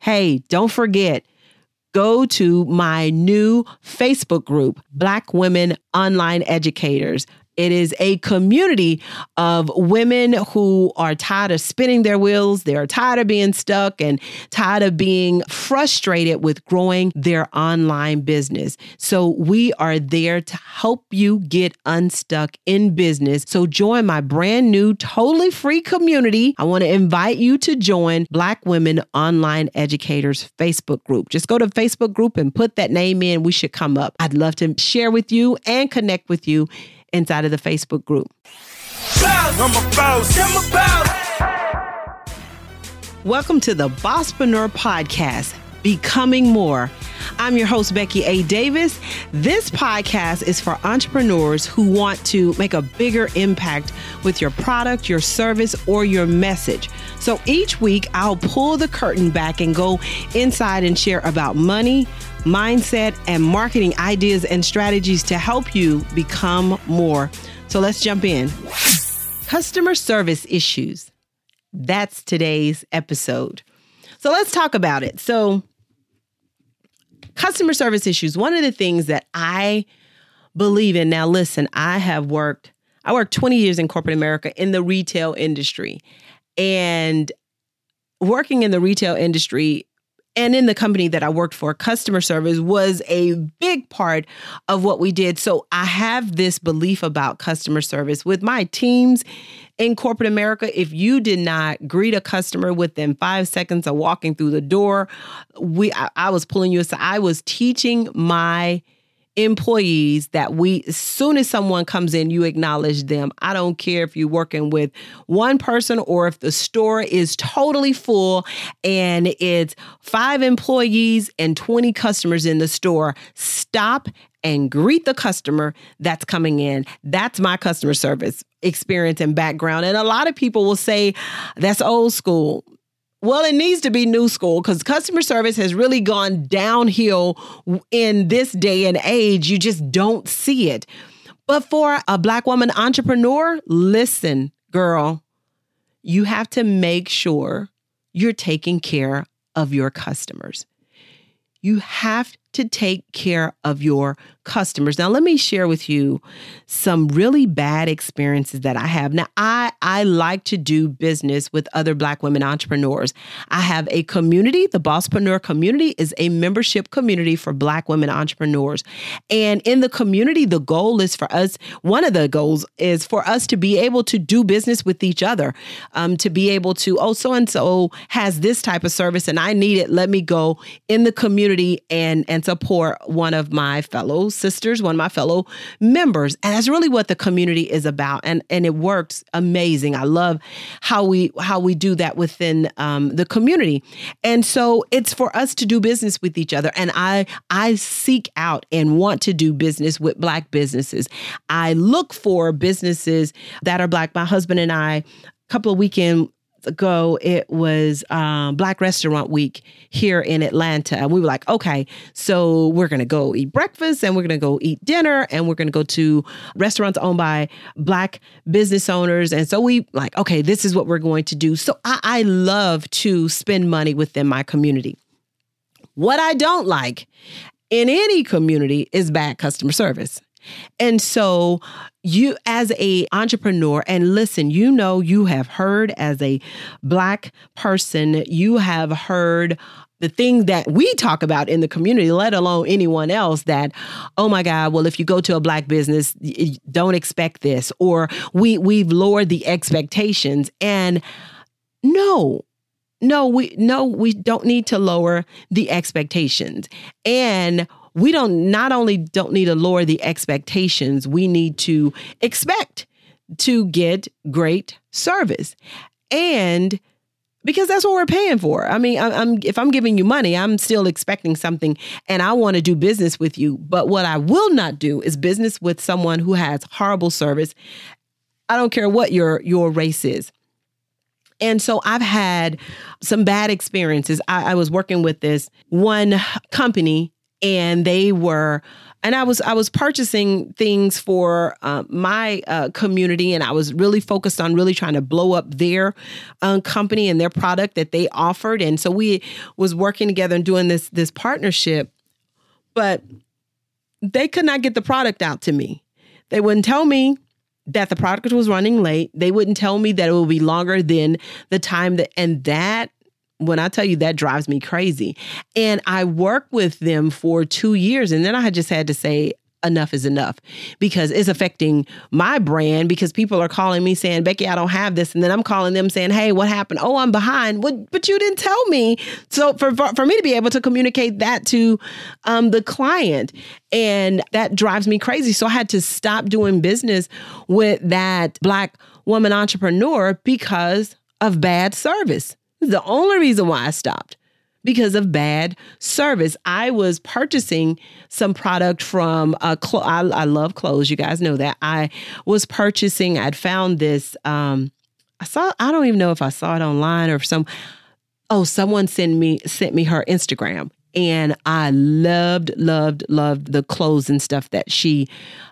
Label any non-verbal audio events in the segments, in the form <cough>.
Hey, don't forget, go to my new Facebook group, Black Women Online Educators. It is a community of women who are tired of spinning their wheels. They are tired of being stuck and tired of being frustrated with growing their online business. So we are there to help you get unstuck in business. So join my brand new, totally free community. I want to invite you to join Black Women Online Educators Facebook group. Just go to Facebook group and put that name in. We should come up. I'd love to share with you and connect with you inside of the Facebook group. Welcome to the Bosspreneur Podcast, Becoming More. I'm your host, Becky A. Davis. This podcast is for entrepreneurs who want to make a bigger impact with your product, your service, or your message. So each week, I'll pull the curtain back and go inside and share about money mindset, and marketing ideas and strategies to help you become more. So let's jump in. Customer service issues. That's today's episode. So let's talk about it. So, customer service issues, one of the things that I believe in. Now, listen, I have worked, I worked 20 years in corporate America in the retail industry. And working in the retail industry, and in the company that I worked for, customer service was a big part of what we did. So I have this belief about customer service with my teams in corporate America. If you did not greet a customer within five seconds of walking through the door, we I, I was pulling you aside. I was teaching my employees that we as soon as someone comes in you acknowledge them. I don't care if you're working with one person or if the store is totally full and it's five employees and 20 customers in the store stop and greet the customer that's coming in. That's my customer service experience and background. And a lot of people will say that's old school well, it needs to be new school because customer service has really gone downhill in this day and age. You just don't see it. But for a Black woman entrepreneur, listen, girl, you have to make sure you're taking care of your customers. You have to take care of your customers. Now, let me share with you some really bad experiences that I have. Now, I, I like to do business with other Black women entrepreneurs. I have a community. The Bosspreneur community is a membership community for Black women entrepreneurs. And in the community, the goal is for us, one of the goals is for us to be able to do business with each other, um, to be able to, oh, so and so has this type of service and I need it. Let me go in the community and, and support one of my fellow sisters, one of my fellow members. And that's really what the community is about. And and it works amazing. I love how we how we do that within um, the community. And so it's for us to do business with each other. And I I seek out and want to do business with black businesses. I look for businesses that are black. My husband and I a couple of weekend ago, it was um, Black Restaurant Week here in Atlanta. And we were like, okay, so we're to go eat breakfast and we're to go eat dinner and we're to go to restaurants owned by Black business owners. And so we like, okay, this is what we're going to do. So I, I love to spend money within my community. What I don't like in any community is bad customer service. And so you as a entrepreneur and listen, you know you have heard as a black person, you have heard the things that we talk about in the community, let alone anyone else, that, oh my God, well, if you go to a black business, don't expect this, or we we've lowered the expectations. And no, no, we no, we don't need to lower the expectations. And we don't not only don't need to lower the expectations, we need to expect to get great service. And because that's what we're paying for. I mean, I, am if I'm giving you money, I'm still expecting something, and I want to do business with you. But what I will not do is business with someone who has horrible service. I don't care what your your race is. And so I've had some bad experiences. I, I was working with this one company and they were and I was I was purchasing things for uh, my uh, community, and I was really focused on really trying to blow up their uh, company and their product that they offered, and so we was working together and doing this this partnership, but they could not get the product out to me. They wouldn't tell me that the product was running late. They wouldn't tell me that it would be longer than the time that, and that when I tell you that drives me crazy. And I worked with them for two years, and then I just had to say, enough is enough because it's affecting my brand because people are calling me saying becky i don't have this and then i'm calling them saying hey what happened? Oh i'm behind. What but you didn't tell me. So for for, for me to be able to communicate that to um, the client and that drives me crazy. So i had to stop doing business with that black woman entrepreneur because of bad service the only reason why I stopped because of bad service. I was purchasing some product from a cl- I, I love clothes. You guys know that. I was purchasing, I'd found this um I saw I don't even know if I saw it online or some oh, someone sent me sent me her Instagram and I loved, loved, loved the clothes and stuff that she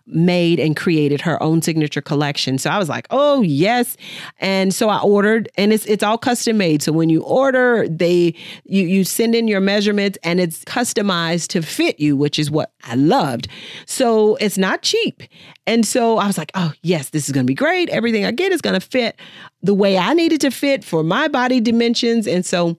made and created her own signature collection. So I was like, oh yes. And so I ordered and it's it's all custom made. So when you order, they you you send in your measurements and it's customized to fit you, which is what I loved. So it's not cheap. And so I was like, oh yes, this is gonna be great. Everything I get is gonna fit the way I needed to fit for my body dimensions. And so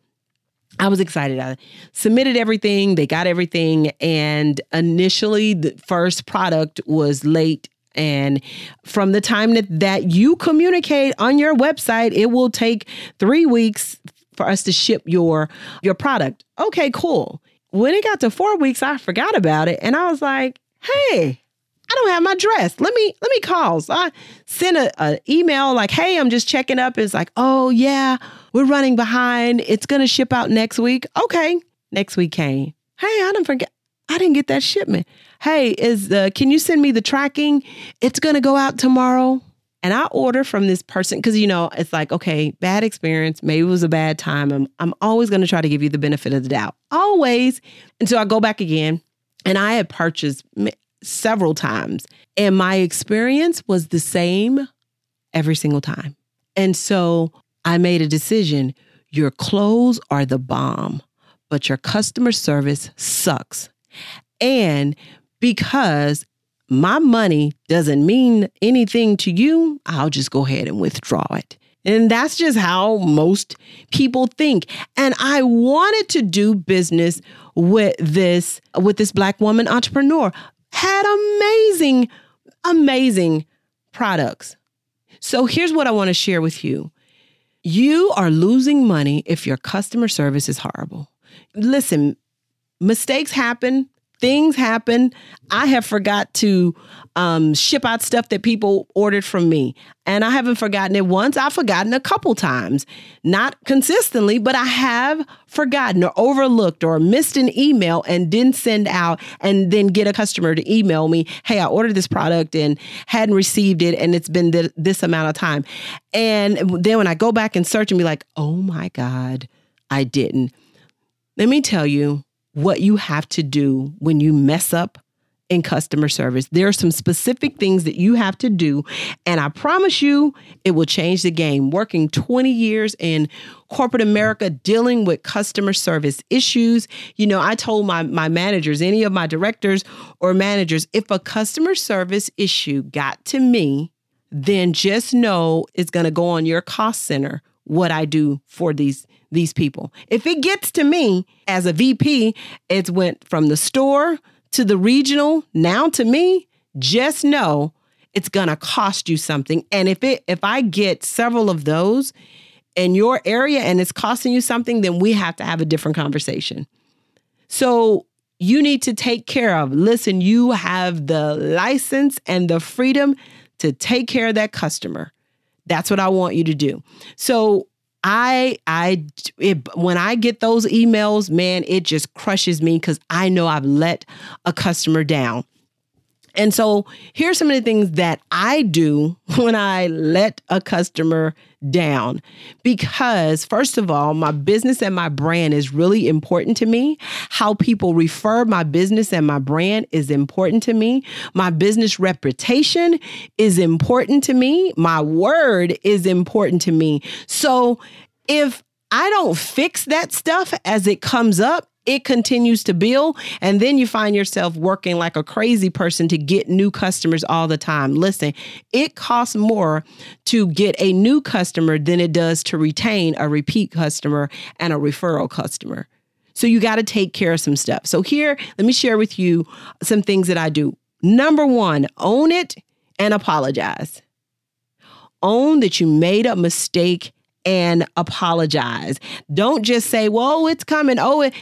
I was excited. I submitted everything, they got everything. And initially, the first product was late. And from the time that, that you communicate on your website, it will take three weeks for us to ship your your product. Okay, cool. When it got to four weeks, I forgot about it. And I was like, hey, I don't have my dress. Let me let me call. So I sent a, a email like, hey, I'm just checking up. It's like, oh yeah, we're running behind. It's gonna ship out next week. Okay. Next week came. Hey, I didn't forget. I didn't get that shipment. Hey, is uh, can you send me the tracking? It's gonna go out tomorrow. And I order from this person because you know it's like okay, bad experience. Maybe it was a bad time. I'm I'm always gonna try to give you the benefit of the doubt, always. And so I go back again, and I had purchased several times. And my experience was the same every single time. And so I made a decision your clothes are the bomb, but your customer service sucks. And because my money doesn't mean anything to you, I'll just go ahead and withdraw it. And that's just how most people think. And I wanted to do business with this with this black woman entrepreneur had amazing, amazing products. So here's what I want to share with you. You are losing money if your customer service is horrible. Listen, mistakes happen things happen. I have forgot to um, ship out stuff that people ordered from me. And I haven't forgotten it once. I've forgotten a couple times. Not consistently, but I have forgotten or overlooked or missed an email and didn't send out and then get a customer to email me, hey, I ordered this product and hadn't received it and it's been th- this amount of time. And then when I go back and search and be like, oh my God, I didn't. Let me tell you, what you have to do when you mess up in customer service. There are some specific things that you have to do, and I promise you it will change the game. Working 20 years in corporate America dealing with customer service issues, you know, I told my my managers, any of my directors or managers, if a customer service issue got to me, then just know it's going to go on your cost center what I do for these these people. If it gets to me as a VP, it's went from the store to the regional, now to me, just know it's going to cost you something. And if it if I get several of those in your area and it's costing you something, then we have to have a different conversation. So you need to take care of. Listen, you have the license and the freedom to take care of that customer. That's what I want you to do. So I I it, when I get those emails, man, it just crushes me cuz I know I've let a customer down. And so here's some of the things that I do <laughs> when I let a customer down. Because, first of all, my business and my brand is really important to me. How people refer my business and my brand is important to me. My business reputation is important to me. My word is important to me. So if I don't fix that stuff as it comes up, it continues to build. And then you find yourself working like a crazy person to get new customers all the time. Listen, it costs more to get a new customer than it does to retain a repeat customer and a referral customer. So you got to take care of some stuff. So here, let me share with you some things that I do. Number one, own it and apologize. Own that you made a mistake and apologize. Don't just say, "Well, it's coming." Oh, it,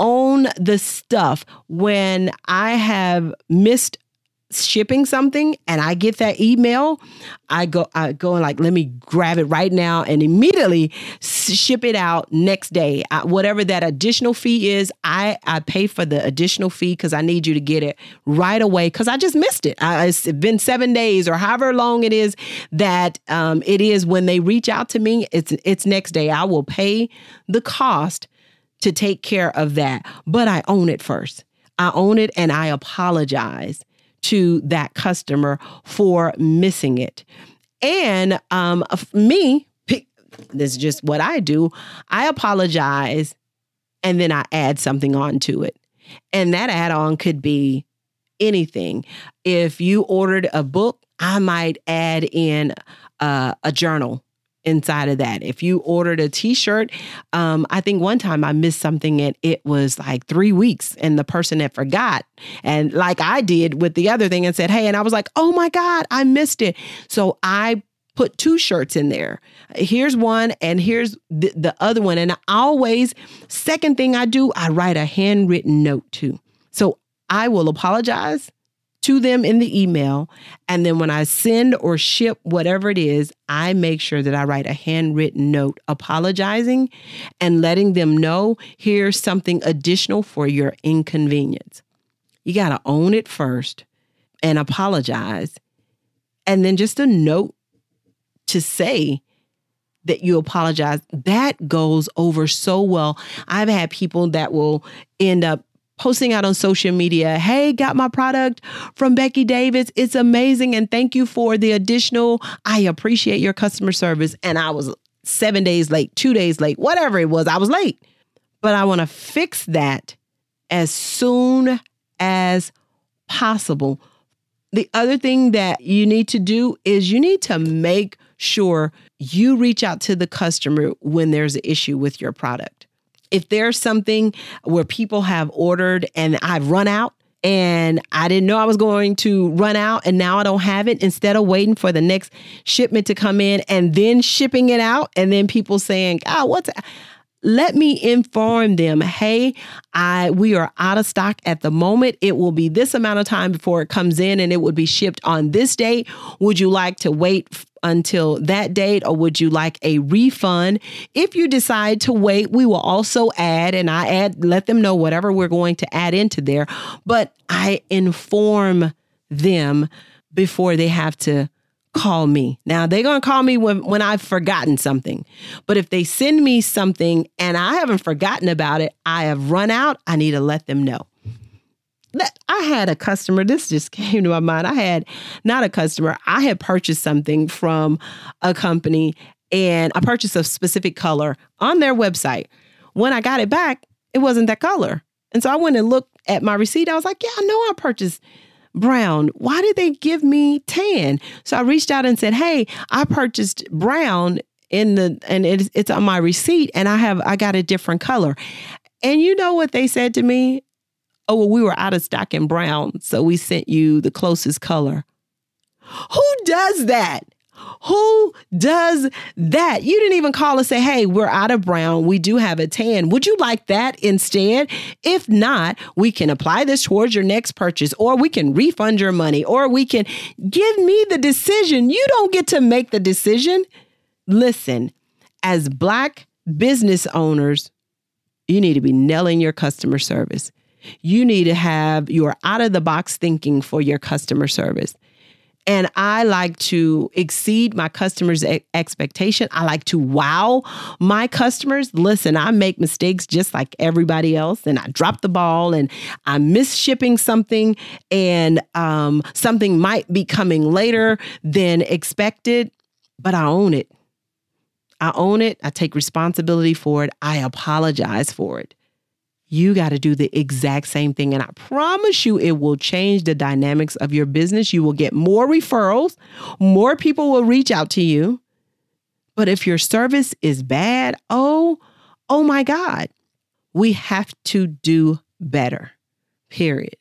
own the stuff. When I have missed shipping something and I get that email, I go I go and like let me grab it right now and immediately ship it out next day. I, whatever that additional fee is, I I pay for the additional fee because I need you to get it right away because I just missed it. I, it's been seven days or however long it is that um, it is when they reach out to me. It's it's next day. I will pay the cost to take care of that. But I own it first. I own it and I apologize to that customer for missing it. And um, me, this is just what I do. I apologize and then I add something on to it. And that add on could be anything. If you ordered a book, I might add in uh, a journal inside of that. If you ordered a t-shirt, um, I think one time I missed something and it was like three weeks and the person had forgot. And like I did with the other thing and said, hey, and I was like, oh my God, I missed it. So I put two shirts in there. Here's one and here's the, the other one. And I always, second thing I do, I write a handwritten note too. So I will apologize to them in the email. And then when I send or ship whatever it is, I make sure that I write a handwritten note apologizing and letting them know here's something additional for your inconvenience. You got to own it first and apologize. And then just a note to say, that you apologize, that goes over so well. I've had people that will end up posting out on social media, hey, got my product from Becky Davis. It's amazing. And thank you for the additional. I appreciate your customer service. And I was seven days late, two days late, whatever it was, I was late. But I want to fix that as soon as possible. The other thing that you need to do is you need to make sure you reach out to the customer when there's an issue with your product if there's something where people have ordered and I've run out and I didn't know I was going to run out and now I don't have it, instead of waiting for the next shipment to come in and then shipping it out and then people saying, "Oh, what's that? let me inform them hey i we are out of stock at the moment it will be this amount of time before it comes in and it would be shipped on this date would you like to wait until that date or would you like a refund? If you decide to wait, we will also add and I add let them know whatever we're going to add into there, but I inform them before they have to call me. Now they're going to call me when when I've forgotten something. But if they send me something and I haven't forgotten about it, I have run out, I need to let them know. I had a customer, this just <laughs> came to my mind. I had not a customer, I had purchased something from a company and I purchased a specific color on their website. When I got it back, it wasn't that color. And so I went and looked at my receipt. I was like, yeah, I know I purchased brown. Why did they give me tan? So I reached out and said, hey, I purchased brown in the and it's, it's on my receipt and I have I got a different color. And you know what they said to me? Oh, well, we were out of stock in brown, so we sent you the closest color. Who does that? Who does that? You didn't even call us and say, hey, we're out of brown. We do have a tan. Would you like that instead? If not, we can apply this towards your next purchase, or we can refund your money, or we can give me the decision. You don't get to make the decision. Listen, as Black business owners, you need to be nailing your customer service. You need to have your out of the box thinking for your customer service. And I like to exceed my customers' expectation. I like to wow my customers. Listen, I make mistakes just like everybody else, and I drop the ball, and I miss shipping something, and um, something might be coming later than expected, but I own it. I own it. I take responsibility for it. I apologize for it you got to do the exact same thing. And I promise you, it will change the dynamics of your business. You will get more referrals, more people will reach out to you. But if your service is bad, oh, oh my God, we have to do better, period.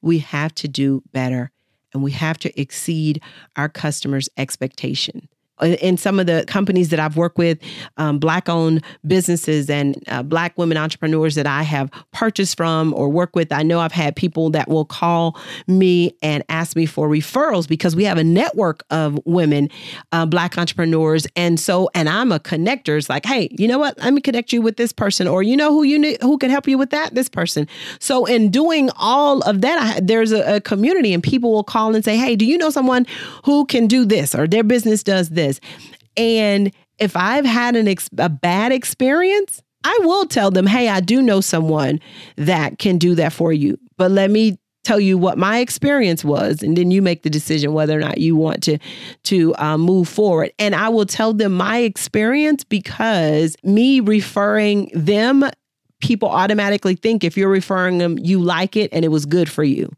We have to do better and we have to exceed our customers' expectation in some of the companies that I've worked with, um, black owned businesses and uh, black women entrepreneurs that I have purchased from or work with, I know I've had people that will call me and ask me for referrals because we have a network of women, uh, black entrepreneurs. And so, and I'm a connector. It's like, hey, you know what? Let me connect you with this person, or you know who you need, who can help you with that? This person. So, in doing all of that, I, there's a, a community, and people will call and say, hey, do you know someone who can do this or their business does this? And if I've had an ex- a bad experience, I will tell them, hey, I do know someone that can do that for you. But let me tell you what my experience was and then you make the decision whether or not you want to to uh, move forward and i will tell them my experience because me referring them people automatically think if you're referring them, you like it and it was good for you.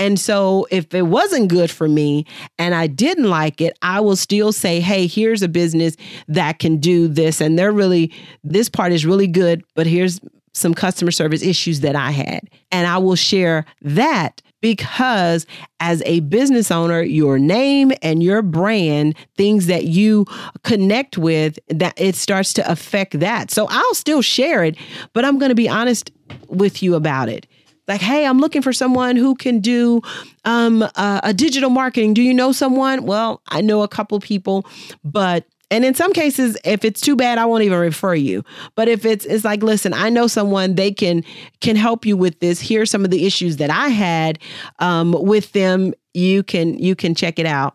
And so if it wasn't good for me and I didn't like it, I will still say, hey, here's a business that can do this. And they're really, this part is really good, but here's some customer service issues that I had. And I will share that because as a business owner, your name and your brand, things that you connect with, that it starts to affect that. So I'll still share it, but I'm going to be honest with you about it. Like hey i'm looking for someone who can do um, a digital marketing. Do you know someone? Well i know a couple people but and in some cases, if it's too bad, I won't even refer you. But if it's it's like, listen, I know someone they can can help you with this. Here's some of the issues that I had um, with them. You can you can check it out.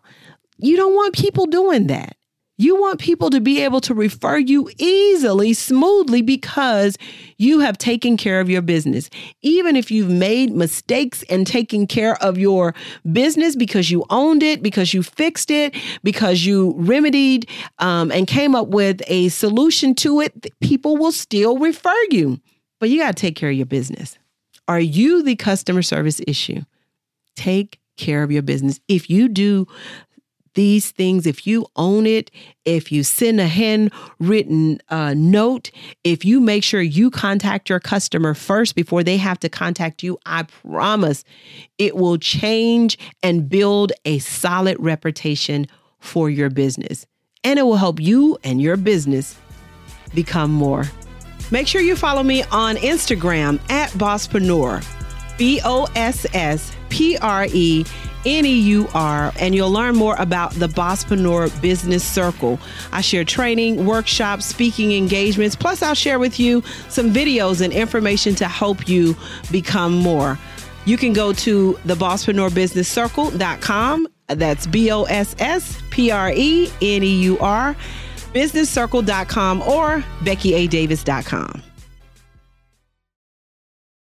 You don't want people doing that. You want people to be able to refer you easily, smoothly, because you have taken care of your business. Even if you've made mistakes and taken care of your business because you owned it, because you fixed it, because you remedied um, and came up with a solution to it, people will still refer you. But you got to take care of your business. Are you the customer service issue? Take care of your business. If you do these things, if you own it, if you send a handwritten uh, note, if you make sure you contact your customer first before they have to contact you, I promise it will change and build a solid reputation for your business. And it will help you and your business become more. Make sure you follow me on Instagram at Bosspreneur, B O S S P R E N E U R, and you'll learn more about the Bosspreneur Business Circle. I share training, workshops, speaking engagements, plus, I'll share with you some videos and information to help you become more. You can go to the Bosspreneur That's B O S S P R E N E U R, businesscircle.com or BeckyADavis.com.